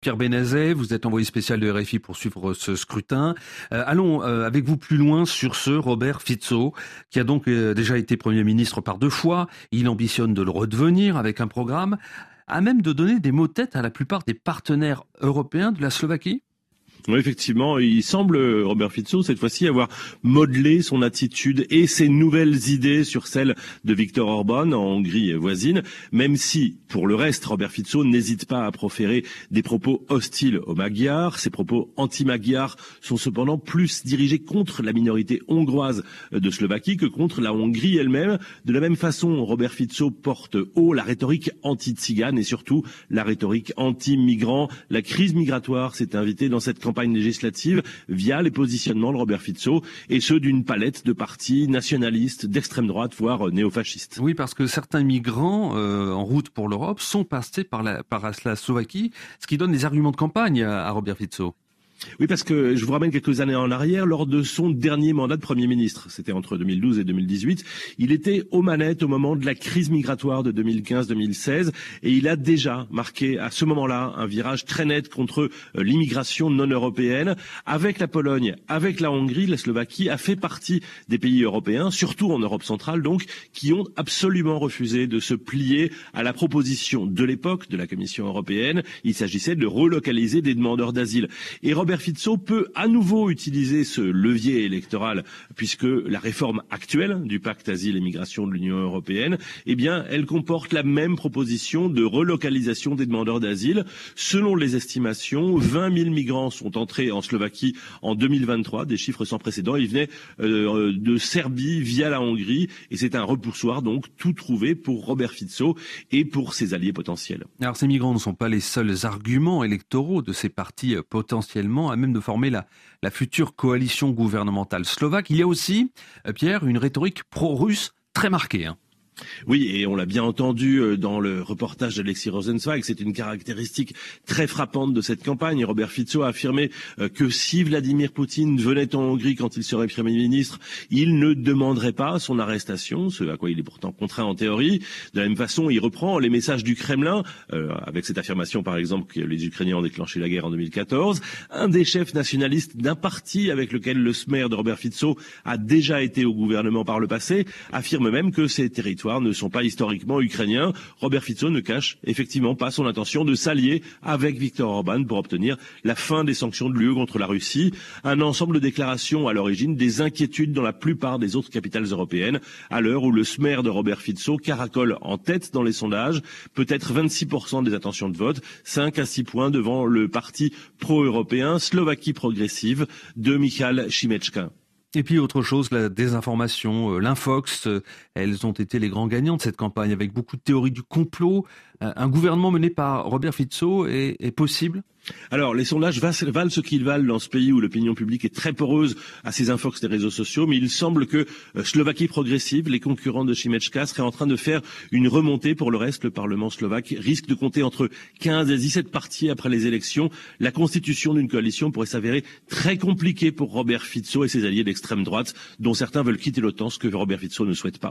Pierre Benazet, vous êtes envoyé spécial de RFI pour suivre ce scrutin. Euh, allons euh, avec vous plus loin sur ce Robert Fico, qui a donc euh, déjà été Premier ministre par deux fois. Il ambitionne de le redevenir avec un programme à même de donner des mots-têtes à la plupart des partenaires européens de la Slovaquie effectivement, il semble, Robert Fico, cette fois-ci, avoir modelé son attitude et ses nouvelles idées sur celles de Viktor Orban en Hongrie voisine, même si, pour le reste, Robert Fico n'hésite pas à proférer des propos hostiles aux Magyars. Ces propos anti-Magyars sont cependant plus dirigés contre la minorité hongroise de Slovaquie que contre la Hongrie elle-même. De la même façon, Robert Fico porte haut la rhétorique anti-tzigane et surtout la rhétorique anti-migrant. La crise migratoire s'est invitée dans cette campagne législative via les positionnements de Robert Fico et ceux d'une palette de partis nationalistes, d'extrême droite, voire néofascistes. Oui, parce que certains migrants euh, en route pour l'Europe sont passés par la, Slovaquie, ce qui donne des arguments de campagne à, à Robert Fico. Oui, parce que je vous ramène quelques années en arrière, lors de son dernier mandat de Premier ministre, c'était entre 2012 et 2018, il était aux manettes au moment de la crise migratoire de 2015-2016 et il a déjà marqué à ce moment-là un virage très net contre euh, l'immigration non européenne. Avec la Pologne, avec la Hongrie, la Slovaquie a fait partie des pays européens, surtout en Europe centrale donc, qui ont absolument refusé de se plier à la proposition de l'époque de la Commission européenne. Il s'agissait de relocaliser des demandeurs d'asile. Fico peut à nouveau utiliser ce levier électoral puisque la réforme actuelle du pacte asile et migration de l'Union européenne, eh bien, elle comporte la même proposition de relocalisation des demandeurs d'asile. Selon les estimations, 20 000 migrants sont entrés en Slovaquie en 2023, des chiffres sans précédent. Ils venaient euh, de Serbie via la Hongrie et c'est un repoussoir donc tout trouvé pour Robert Fico et pour ses alliés potentiels. Alors ces migrants ne sont pas les seuls arguments électoraux de ces partis euh, à même de former la, la future coalition gouvernementale slovaque. Il y a aussi, euh, Pierre, une rhétorique pro-russe très marquée. Hein. Oui, et on l'a bien entendu euh, dans le reportage d'Alexis Rosenzweig, c'est une caractéristique très frappante de cette campagne. Robert Fico a affirmé euh, que si Vladimir Poutine venait en Hongrie quand il serait Premier ministre, il ne demanderait pas son arrestation, ce à quoi il est pourtant contraint en théorie. De la même façon, il reprend les messages du Kremlin, euh, avec cette affirmation par exemple que les Ukrainiens ont déclenché la guerre en 2014. Un des chefs nationalistes d'un parti avec lequel le SMER de Robert Fico a déjà été au gouvernement par le passé affirme même que ces territoires ne sont pas historiquement ukrainiens. Robert Fico ne cache effectivement pas son intention de s'allier avec Viktor Orban pour obtenir la fin des sanctions de l'UE contre la Russie. Un ensemble de déclarations à l'origine des inquiétudes dans la plupart des autres capitales européennes, à l'heure où le SMER de Robert Fico caracole en tête dans les sondages, peut-être 26% des intentions de vote, 5 à 6 points devant le parti pro-européen Slovaquie progressive de Michal Šimečka. Et puis autre chose, la désinformation, euh, l'infox, euh, elles ont été les grands gagnants de cette campagne avec beaucoup de théories du complot. Euh, un gouvernement mené par Robert est, est possible? Alors, les sondages valent ce qu'ils valent dans ce pays où l'opinion publique est très poreuse à ces infox des réseaux sociaux, mais il semble que Slovaquie progressive, les concurrents de Chimechka, seraient en train de faire une remontée. Pour le reste, le Parlement slovaque risque de compter entre 15 et 17 partis après les élections. La constitution d'une coalition pourrait s'avérer très compliquée pour Robert Fico et ses alliés d'extrême droite, dont certains veulent quitter l'OTAN, ce que Robert Fico ne souhaite pas.